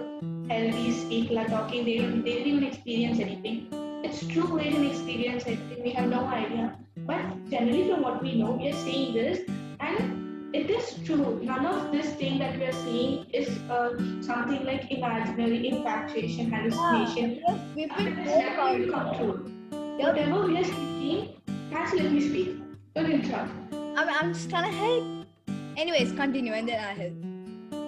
hell these people are talking, they don't, they didn't even experience anything. It's true, we didn't experience anything, we have no idea. But generally, from what we know, we are saying this, and it is true. None of this thing that we are seeing is uh, something like imaginary infatuation, hallucination. Yes, we've been It's told never will come true. Yep. Whatever we are speaking, that's let me speak. Don't interrupt. I mean, I'm just trying to help. Anyways, continue and then I'll help.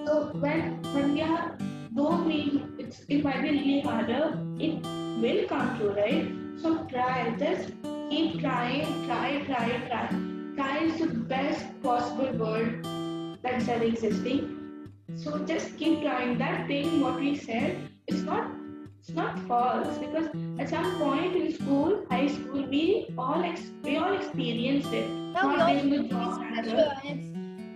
So when when we are though we it's it might be really harder, it will come true, right? So try, just keep trying, try, try, try. Try is the best possible word that's ever existing. So just keep trying. That thing what we said, it's not it's not false because at some point in school, high school, we all ex- we all experienced it. Now Not being the job pressure and it's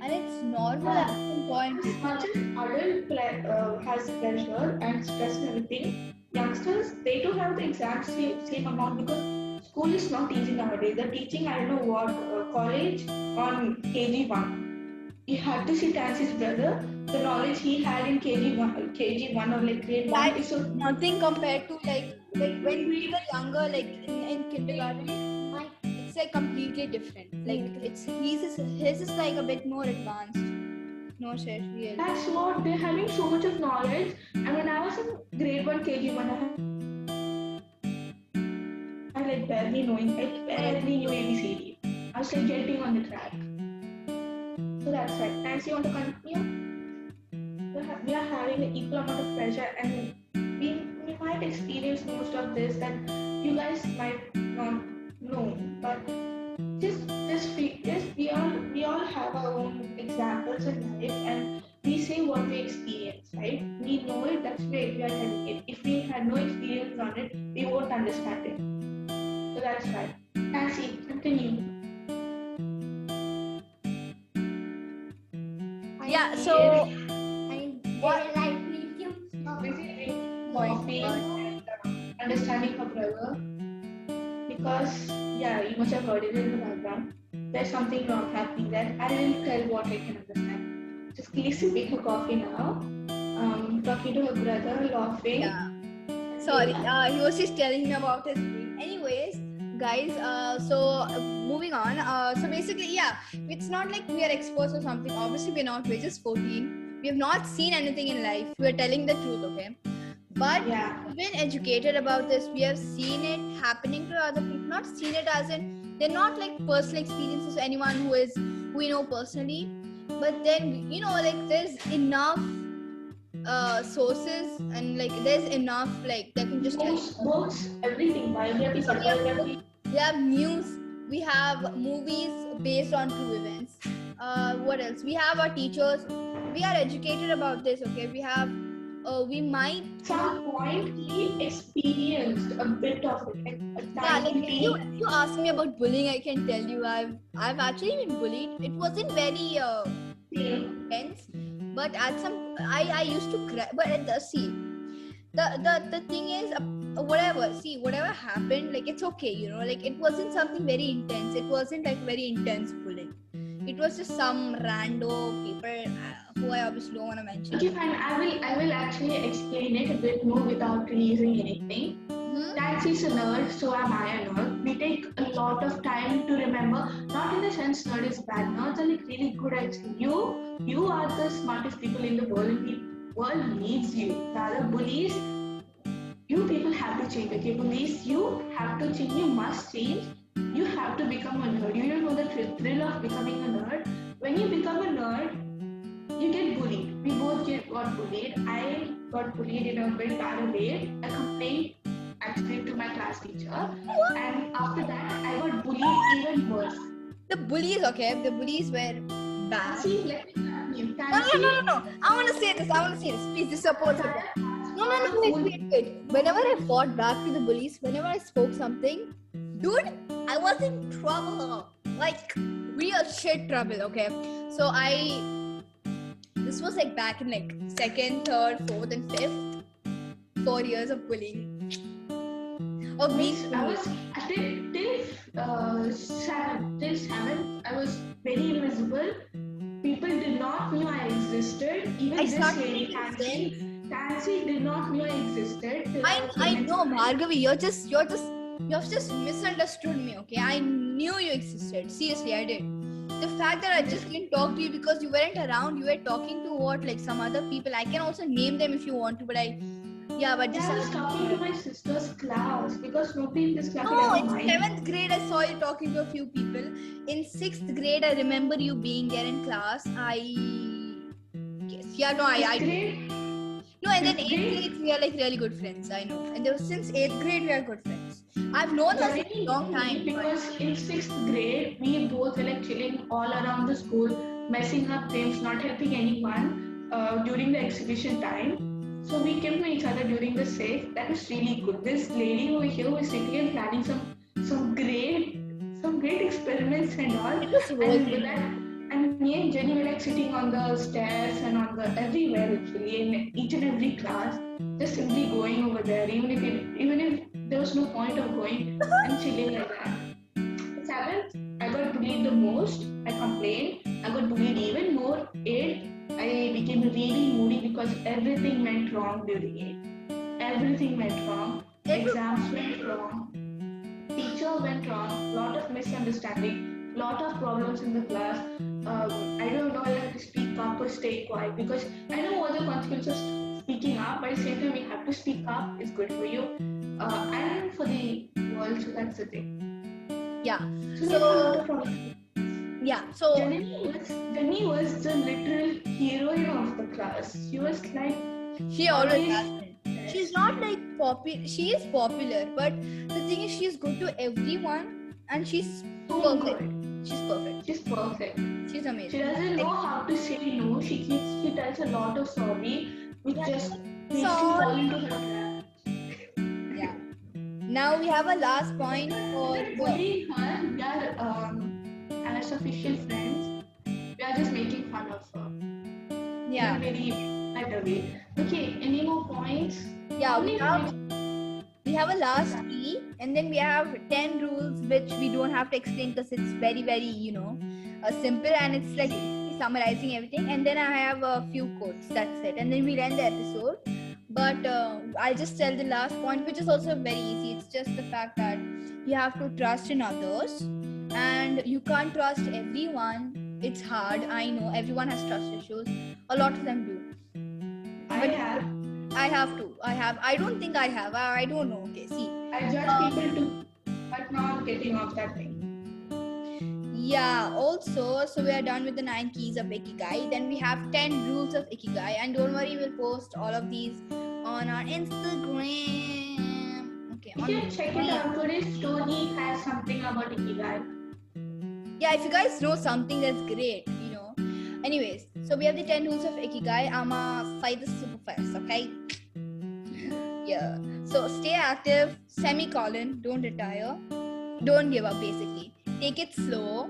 and it's normal at some point. As much as adult ple- uh, has pressure and stress and everything, youngsters they do have the exact same, same amount because school is not easy nowadays. They're teaching I don't know what uh, college on KG one. You have to see Tansi's brother. The knowledge he had in KG one, KG one or like grade one is so nothing compared to like like when we were younger, like in, in kindergarten, My it's like completely different. Like it's his is his is like a bit more advanced. No shit, real. That's what they're having so much of knowledge. And when I was in grade one, KG one, I I like barely knowing, I barely knew ABCD. Was like getting on the track. So that's right. Tansi, you want to continue? We are, we are having an equal amount of pressure, and we, we might experience most of this that you guys might not know, but just just just we all we all have our own examples in life and we say what we experience right we know it that's why we are telling it if we had no experience on it we won't understand it so that's right Tansi continue Yeah, so I What? did like medium. Basically, coffee and understanding her brother because yeah you must have heard it in the background there's something wrong happening there I will tell what I can understand just please sipping her coffee now um, talking to her brother laughing yeah, Sorry, uh, he was just telling me about his dream. Anyways, guys, uh, so moving on. Uh, so basically, yeah, it's not like we are experts or something. Obviously, we're not. We're just 14. We have not seen anything in life. We're telling the truth, okay? But Yeah. we've been educated about this. We have seen it happening to other people. Not seen it as in they're not like personal experiences. Anyone who is we know personally, but then you know like there's enough uh sources and like there's enough like that can just Books, books, everything, biography. We have news. We have movies based on true events. Uh what else? We have our teachers. We are educated about this okay? We have uh, we might Some point he experienced a bit of it. Like yeah like if you, you ask me about bullying i can tell you. I've i've actually been bullied. It wasn't very uh intense but at some i i used to cry. But at the see the the the thing is uh, whatever see whatever happened like it's okay you know like it wasn't something very intense it wasn't like very intense bullying it was just some rando people uh, who i obviously don't want to mention Okay, fine. I will. I will actually explain it a bit more without releasing anything. Mhm. Nancy's a nerd, so am I a nerd. We take a lot of time to remember. Not in the sense nerd is bad. Nerds are like really good at you. You are the smartest people in the world. The world needs you. The other bullies, you people have to change. Okay, bullies, you have to change. You must change. You have to become a nerd. You don't know the thrill of becoming a nerd. When you become a nerd, you get bullied. We both get got bullied. I got bullied in a very bad way. I complained actually to my class teacher, and after that, I got bullied even worse. the bullies okay the bullies were bad See, let me tell you. no no no no no i want to say this i want to say this please this supports it No, no, no, wait, wait, wait. Whenever I fought back to the bullies, whenever I spoke something, dude, I was in trouble. Like, real shit trouble, okay? So I. This was like back in like second, third, fourth, and fifth. Four years of bullying. Of me. I was till till uh, seven, till seven. I was very invisible. People did not know I existed. Even I this lady, Tansi did not know I existed. Uh, I, I know. Bhargavi, you're just, you're just, you've just misunderstood me, okay? I knew you existed. Seriously, I did. The fact that I just didn't talk to you because you weren't around, you were talking to what, like some other people. I can also name them if you want to, but I, yeah, but just Yeah. I was talking to my sister's class because nobody in this class No, in mind. seventh grade, I saw you talking to a few people. In sixth grade, I remember you being there in class. I yeah, no, I, I Grade, No, and then eighth grade? we are like really good friends. I know, and there was, since eighth grade we are good friends. I've known her for a long time. Because in sixth grade, we both were like chilling all around the school, messing up things, not helping anyone uh, during the exhibition time. So we came to each other during the safe. That was really good. This lady over here was sitting and planning some some great some great experiments and all. It was And with that, and me and Jenny were like sitting on the stairs and on the everywhere actually in each and every class, just simply going over there, even if it, even if there was no point of going and chilling like that. Seventh, I got bullied the most. I complained. I got bullied even more. Eighth, I became really moody because everything went wrong during it. Everything went wrong. Exams went wrong. Teacher went wrong. Lot of misunderstanding. Lot of problems in the class. Um, I don't know whether to speak up or stay quiet because I know what the consequences of speaking up. But at the same time, we have to speak up. It's good for you uh, and for the world. So that's the thing. Yeah, So, So- there's a lot of problems. yeah. So Jenny was Jenny was the literal heroine of the class. She was like she always has. She's not like popular. She is popular, but the thing is, she's good to everyone, and she's so perfect. good. She's perfect. She's perfect. She's amazing. She doesn't know how to say no. She keeps she tells a lot of sorry, which Yeah. just makes you fall into her trap. Yeah. Now we have a last point for bullying her. We are um, as official friends. We are just making fun of her. yeah In a very better way. Okay. Any more points? yeah we have we have a last key and then we have 10 rules which we don't have to explain because it's very very you know uh, simple and it's like summarizing everything and then i have a few quotes that's it and then we'll end the episode But uh, I'll just tell the last point, which is also very easy. It's just the fact that you have to trust in others, and you can't trust everyone. It's hard. I know everyone has trust issues. A lot of them do. I have. I have to. I have. I don't think I have. I, I don't know. Okay, see. I judge Um, people too, but now getting off that thing. Yeah, also, so we are done with the nine keys of Ikigai. Then we have 10 rules of Ikigai. And don't worry, we'll post all of these on our Instagram. Okay, You check it out. Today's story has something about Ikigai. Yeah, if you guys know something, that's great. Anyways, so we have the 10 rules of Ikigai. Fight this super fast, okay? Yeah. So stay active, semicolon, don't retire, don't give up basically. Take it slow.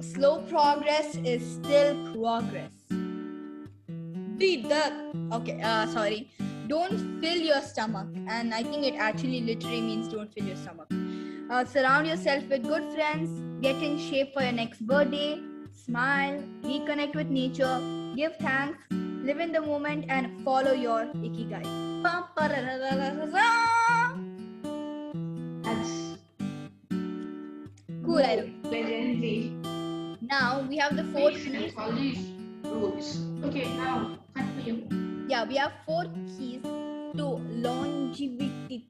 Slow progress is still progress. Beat that. Okay, uh, sorry. Don't fill your stomach. And I think it actually literally means don't fill your stomach. Uh, surround yourself with good friends. Get in shape for your next birthday. Smile. Reconnect with nature. Give thanks. Live in the moment and follow your ikigai. That's Cool, I know. legendary. Now we have the four keys. sense, all these rules. Okay, now continue. Yeah, we have four keys to longevity.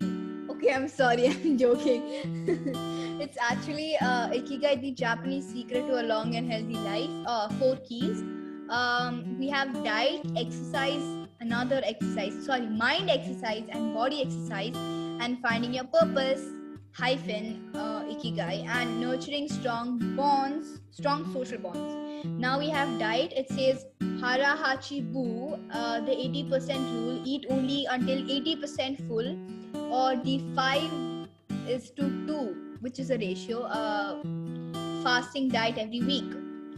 Okay, I'm sorry, I'm joking. it's actually uh, Ikigai, the Japanese secret to a long and healthy life. Uh, four keys. Um, we have diet, exercise, another exercise, sorry, mind exercise and body exercise, and finding your purpose, hyphen, uh, Ikigai, and nurturing strong bonds, strong social bonds. Now we have diet. It says Hara Hachi Bu, uh, the 80% rule, eat only until 80% full, or the 5 is to 2, which is a ratio, uh, fasting diet every week.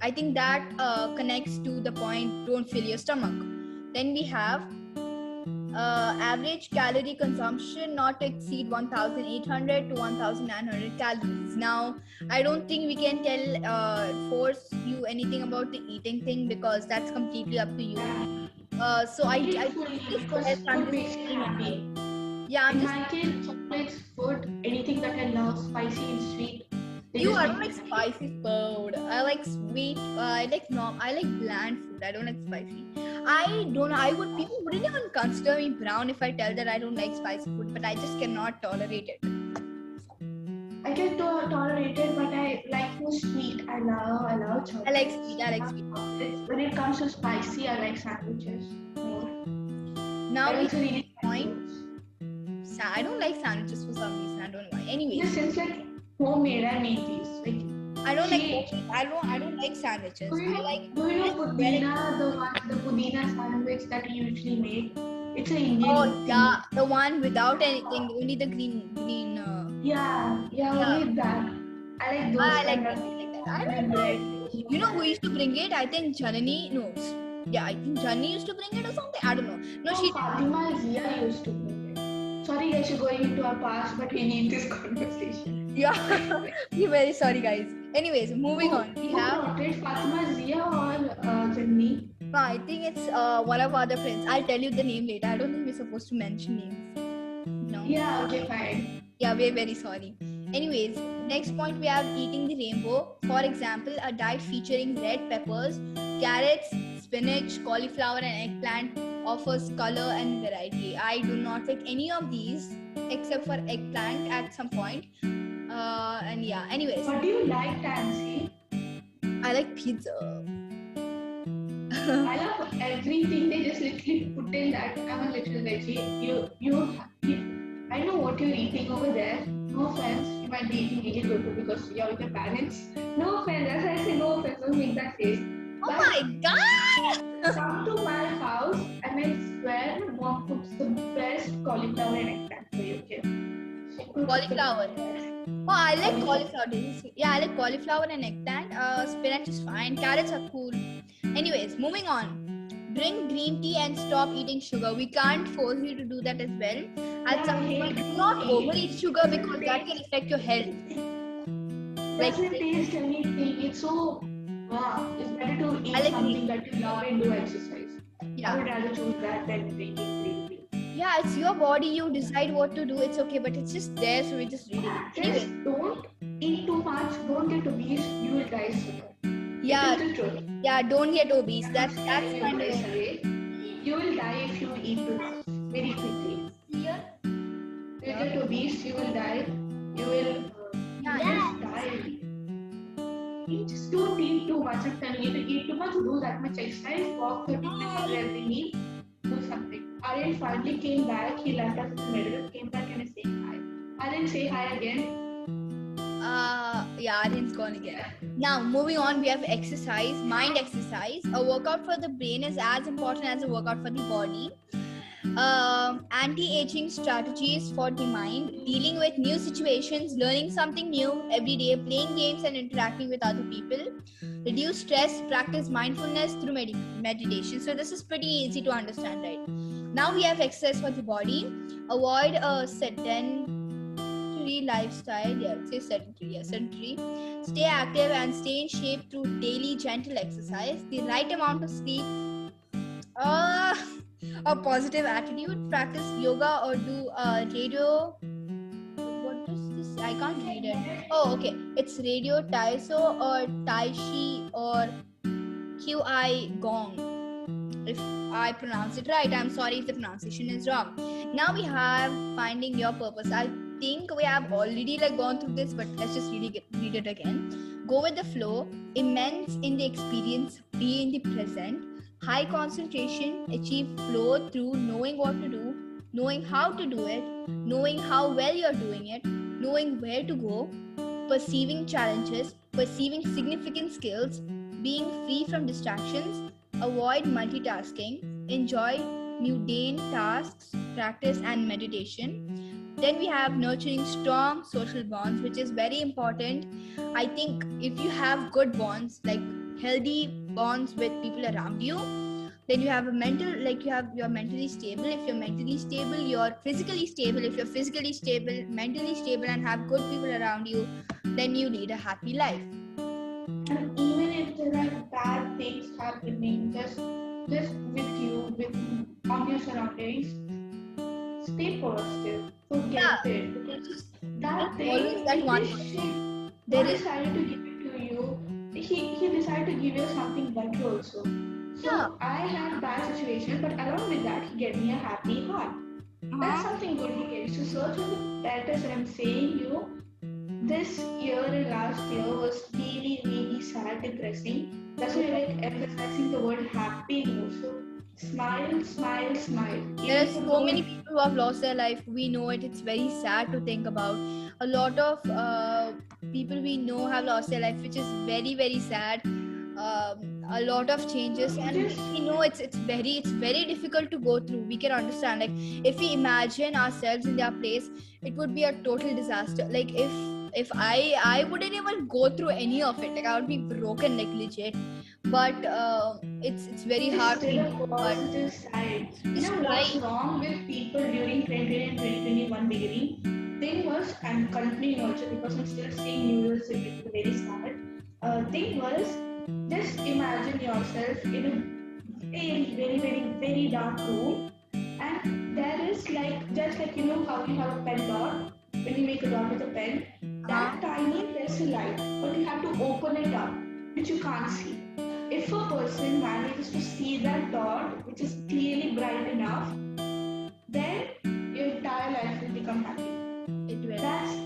I think that uh, connects to the point don't fill your stomach. Then we have uh, average calorie consumption not to exceed 1800 to 1900 calories. Now, I don't think we can tell, uh, force you anything about the eating thing because that's completely up to you. Uh, so I, I ahead, food Sanjay. Makes me happy. yeah, I'm just my chocolates, food, anything that I love, spicy and sweet. they you. I don't like spicy food. I like sweet. Uh, I like norm. I like bland food. I don't like spicy. I don't. I would. People wouldn't even consider me brown if I tell that I don't like spicy food, but I just cannot tolerate it. I can to- tolerate it, but I like more sweet. I love, I love chocolate. I like sweet. I like sweet. When it comes to spicy, I like sandwiches more. Now we really point. Sa- I don't like sandwiches for some reason. I don't know why. In Anyways, the like homemade, I made these. Like, I don't like. She- I don't. I don't like sandwiches. do you, I like. do you know like pudina, the one, the pudina sandwich that you usually make? It's an Indian. Oh thing. yeah, the one without anything, only the green green. Uh, Yeah, yeah, Yeah. only that. I like those. I like that. I like that. I like. You know who used to bring it? I think Janani. No, yeah, I think Janani used to bring it or something. I don't know. No, No, she. Fatima Zia used to it. Sorry guys, you're going into our past, but we need this conversation. Yeah, we're very sorry, guys. Anyways, moving on. We Who have. brought it? Fatima Zia or uh, Janni? No, I think it's uh, one of our other friends. I'll tell you the name later. I don't think we're supposed to mention names. No. Yeah, okay, fine. Yeah, we're very sorry. Anyways, next point we have eating the rainbow. For example, a diet featuring red peppers, carrots, spinach, cauliflower, and eggplant offers color and variety. I do not like any of these except for eggplant at some point. Uh, and yeah, anyways, What do you like, Tansi? I like pizza. I love everything they just literally put in that. I'm a little veggie. You, you, you, I know what you're eating over there. No offense, you might be eating really good because you're with your parents. No offense, as I say, no offense, don't make that face. Oh my god! Come to my house and I swear my mom cooks the best cauliflower and eggplant for you, okay? Cauliflower. Oh, I like cauliflower. Did you see? Yeah, I like cauliflower and eggplant. Uh, spinach is fine. Carrots are cool. Anyways, moving on. Drink green tea and stop eating sugar. We can't force you to do that as well. At some point, do not overeat sugar because that can affect your health. Like, taste anything. It's so wow. It's better to eat like something that you love and do exercise. I yeah, would rather choose that than drinking green tea. Yeah, it's your body. You decide what to do. It's okay, but it's just there, so we're just reading it. Just Anyway, don't eat too much. Don't get obese. You will die sooner. yeah, It is the truth. yeah. Don't get obese. That's that's You kind of. away. You will die if you eat too much very quickly. Here. You will get obese. You will die. You will uh, Yeah, just die. Just don't eat too much. Telling you, eat too much, do that much exercise, walk 30 minutes every meal, do something. Aryan finally came back. He left us in the middle, came back and is saying hi. Aryan, say hi again. Uh, yeah, Aryan's gone again. Now, moving on, we have exercise, mind exercise. A workout for the brain is as important as a workout for the body. Um, anti-aging strategies for the mind, dealing with new situations, learning something new every day, playing games and interacting with other people. Reduce stress, practice mindfulness through med- meditation. So this is pretty easy to understand, right? Now we have exercise for the body. Avoid a sedentary lifestyle. Yeah, it says sedentary. Yeah, sedentary. Stay active and stay in shape through daily gentle exercise. The right amount of sleep. Uh, a positive attitude. Practice yoga or do uh, radio. What is this? I can't read it. Oh, okay. It's radio Taiso or Tai Chi or QI Gong. If I pronounce it right, I'm sorry if the pronunciation is wrong. Now we have finding your purpose. I think we have already like gone through this, but let's just read it, read it again. Go with the flow, immense in the experience, be in the present, high concentration, achieve flow through knowing what to do, knowing how to do it, knowing how well you're doing it, knowing where to go, perceiving challenges, perceiving significant skills, being free from distractions, avoid multitasking, enjoy mundane tasks, practice, and meditation. Then we have nurturing strong social bonds, which is very important. I think if you have good bonds, like healthy bonds with people around you, then you have a mental, like you have you're mentally stable. If you're mentally stable, you're physically stable. If you're physically stable, mentally stable, and have good people around you, then you lead a happy life. And even if there are bad things happening, just just with you, with on your surroundings, stay positive. Forget Yeah. it. Because that thing, that one he There is decided to give it to you. He he decided to give you something better also. So Yeah. I had bad situation, but along with that, he gave me a happy heart. Uh-huh. That's something good he gave. So search for the better. So I'm saying you, this year and last year was really, really sad, depressing. That's why I like emphasizing the word happy more. So smile, smile, smile. There are so many people who have lost their life. We know it. It's very sad to think about. A lot of uh, people we know have lost their life which is very very sad. Um, a lot of changes. And we know it's it's very it's very difficult to go through. We can understand like if we imagine ourselves in their place it would be a total disaster. Like if if i i wouldn't even go through any of it. Like i would be broken like legit but uh, it's it's very There's hard to still a think about. positive side. You know what's wrong with people during 2020 and 2021 beginning? Thing was, I'm continuing also because I'm still seeing New Year's Eve, it's very sad. Uh, thing was, just imagine yourself in a very, very, very, very dark room, and there is like, just like you know how you have a pen dot, when you make a dot with a pen, that tiny there's a light, but you have to open it up, which you can't see. If a person manages to see that dot, which is clearly bright enough, then your entire life will become happy. it will That's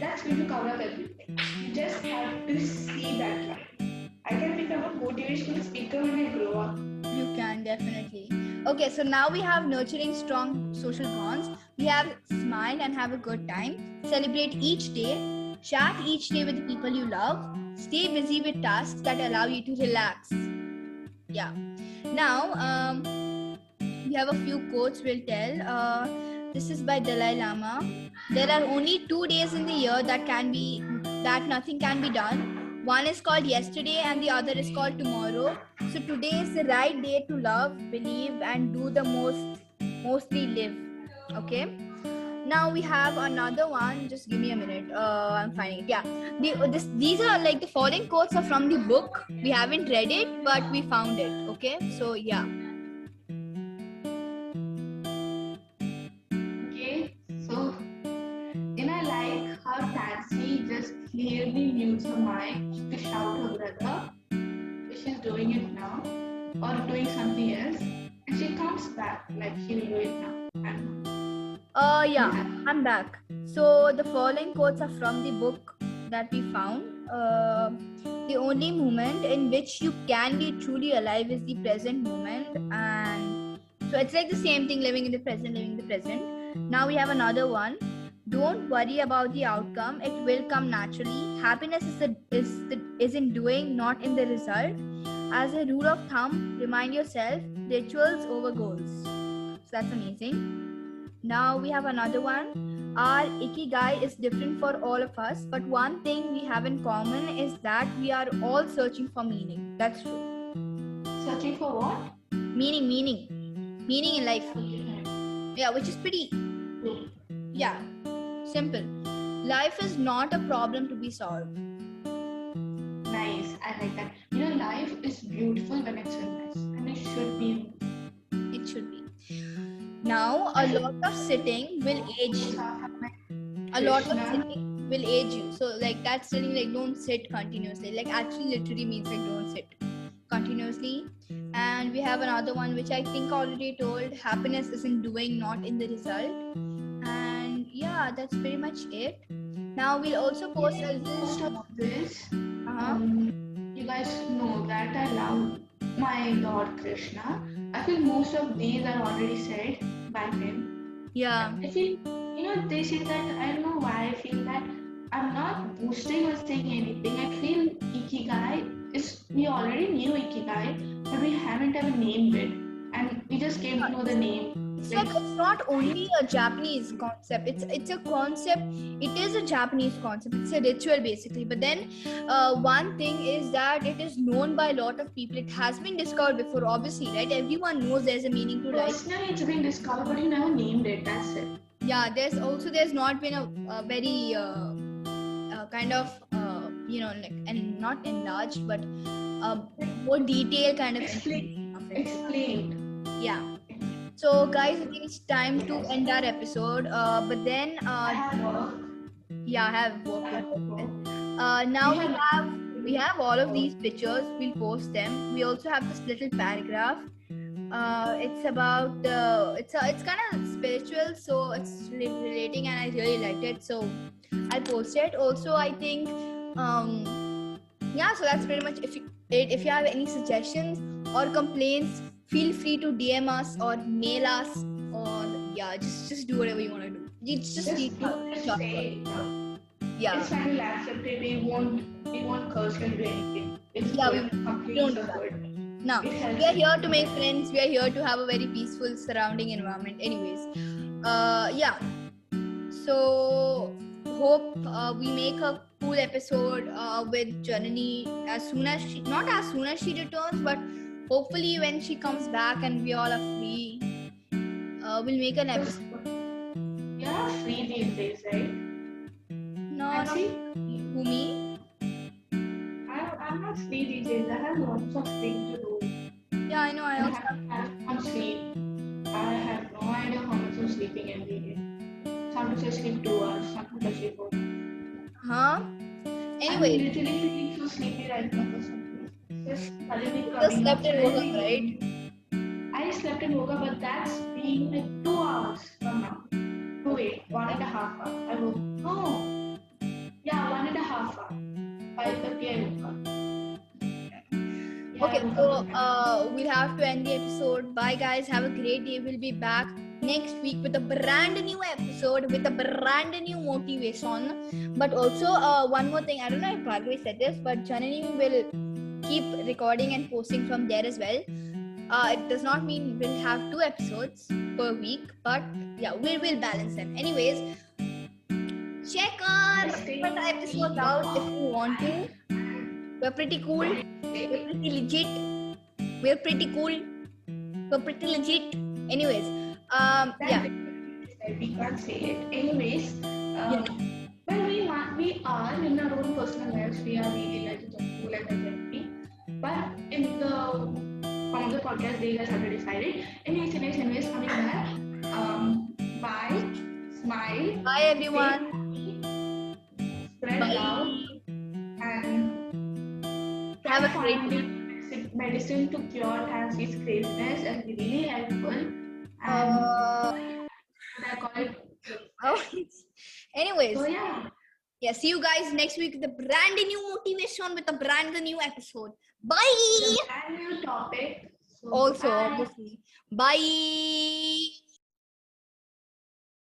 that's going to cover up everything. You just have to see that light. I can become a motivational speaker when I grow up. You can definitely. Okay, so now we have nurturing strong social bonds. We have smile and have a good time. Celebrate each day. Chat each day with the people you love. Stay busy with tasks that allow you to relax. Yeah. Now, um, we have a few quotes we'll tell. Uh, this is by Dalai Lama. There are only two days in the year that can be that nothing can be done. One is called yesterday and the other is called tomorrow. So today is the right day to love, believe, and do the most mostly live. Okay now we have another one. Just give me a minute. Uh, i'm finding it. Yeah. The, this, these are like the following quotes are from the book. We haven't read it but we found it. Okay? So yeah. Okay so in a like her fancy just clearly knew her mind to shout her brother. She's doing it now or doing something else and she comes back like she'll do it now now. Uh, yeah, I'm back. So the following quotes are from the book that we found. Uh, the only moment in which you can be truly alive is the present moment, and so it's like the same thing: living in the present, living in the present. Now we have another one. Don't worry about the outcome; it will come naturally. Happiness is the, is the, is in doing, not in the result. As a rule of thumb, remind yourself: rituals over goals. So that's amazing. Now we have another one. Our ikigai is different for all of us, but one thing we have in common is that we are all searching for meaning. That's true. Searching for what? Meaning, meaning, meaning in life. Yeah, which is pretty, yeah, simple. Life is not a problem to be solved. Nice. I like that. You know, life is beautiful when it's mess, and it should be. It should be. Now, a lot of sitting will age you. A lot of sitting will age you. So, like that sitting, like don't sit continuously. Like actually, literally means like don't sit continuously. And we have another one which I think already told. Happiness is in doing, not in the result. And yeah, that's pretty much it. Now we'll also post a list. of this, Uh-huh. um, you guys know that I love my Lord Krishna. I feel most of these are already said by him. Yeah. I feel, you know, they say that I don't know why I feel that I'm not boosting or saying anything. I feel Ikigai is, we already knew Ikigai, but we haven't ever named it. And we just came to know the name. It's like it's not only a Japanese concept. It's it's a concept. It is a Japanese concept. It's a ritual basically. But then, uh, one thing is that it is known by a lot of people. It has been discovered before, obviously, right? Everyone knows there's a meaning to life. Personally, it's been discovered, but you never named it. That's it. Yeah, there's also there's not been a, a very uh, uh, kind of uh, you know like and not enlarged, but uh, more detailed kind of Explain. information of it. Explained. Yeah. So, guys, I think it's time to end our episode. Uh, but then, uh, yeah, I have work. I have work. Uh, now We have- we have all of these pictures. We'll post them. We also have this little paragraph. Uh, it's about uh, it's a, it's kind of spiritual, so it's relating, and I really liked it. So I'll post it. Also, I think um, yeah. So that's pretty much if you it. If you have any suggestions or complaints, feel free to DM us or mail us or yeah, just just do whatever you want to do. It's just, Just talk say it. yeah. It's fine, we'll. We won't, we won't curse do anything. It's Yeah, we Completely don't do that. Now, we are here to make friends. We are here to have a very peaceful surrounding environment. Anyways, uh, yeah. So hope uh, we make a cool episode uh, with Janani as soon as she, not as soon as she returns, but hopefully when she comes back and we all are free, uh, we'll make an episode. You're not free these days, right? No, Tansi? who me? I, I'm not free these days. I have lots of things to do. Yeah, I know. I I also have, have I'm sleep. I have no idea how much I'm sleeping every day. Sometimes I sleep two hours, sometimes I sleep four. huh. I'm Anyway, literally feeling so sleepy right now for some. Just suddenly slept up, and woke up, right? I slept and woke up, but that's been like two hours from now. No, wait, one and a half hour. I woke. Oh, Yeah, one and a half hour. Five thirty, I woke up. Yeah, Okay, so uh, we'll have to end the episode. Bye, guys. Have a great day. We'll be back next week with a brand new episode with a brand new motivation. But also, uh, one more thing. I don't know if Bhargavi said this, but Janani will keep recording and posting from there as well. Uh, it does not mean we'll have two episodes per week, but yeah, we will balance them. Anyways, check our episodes out if you want to. We're pretty cool. We're pretty legit. We're pretty cool. We're pretty legit. Anyways, um, yeah, We can't say it. Anyways, um, well, we we are in our own personal lives. We are really like cool and the happy. But in the from the podcast, they guys already decided. Anyways, anyways, anyways, coming back. Um, bye. Smile. bye everyone. Spread Bye. love. Have a great day. Medicine to cure Tansi's craziness and really helpful. And Uh, I call it. oh, anyways, So yeah. yeah, see you guys next week with a brand new motivation with a brand new episode. Bye. Brand new topic. So Also, bye. obviously. Bye.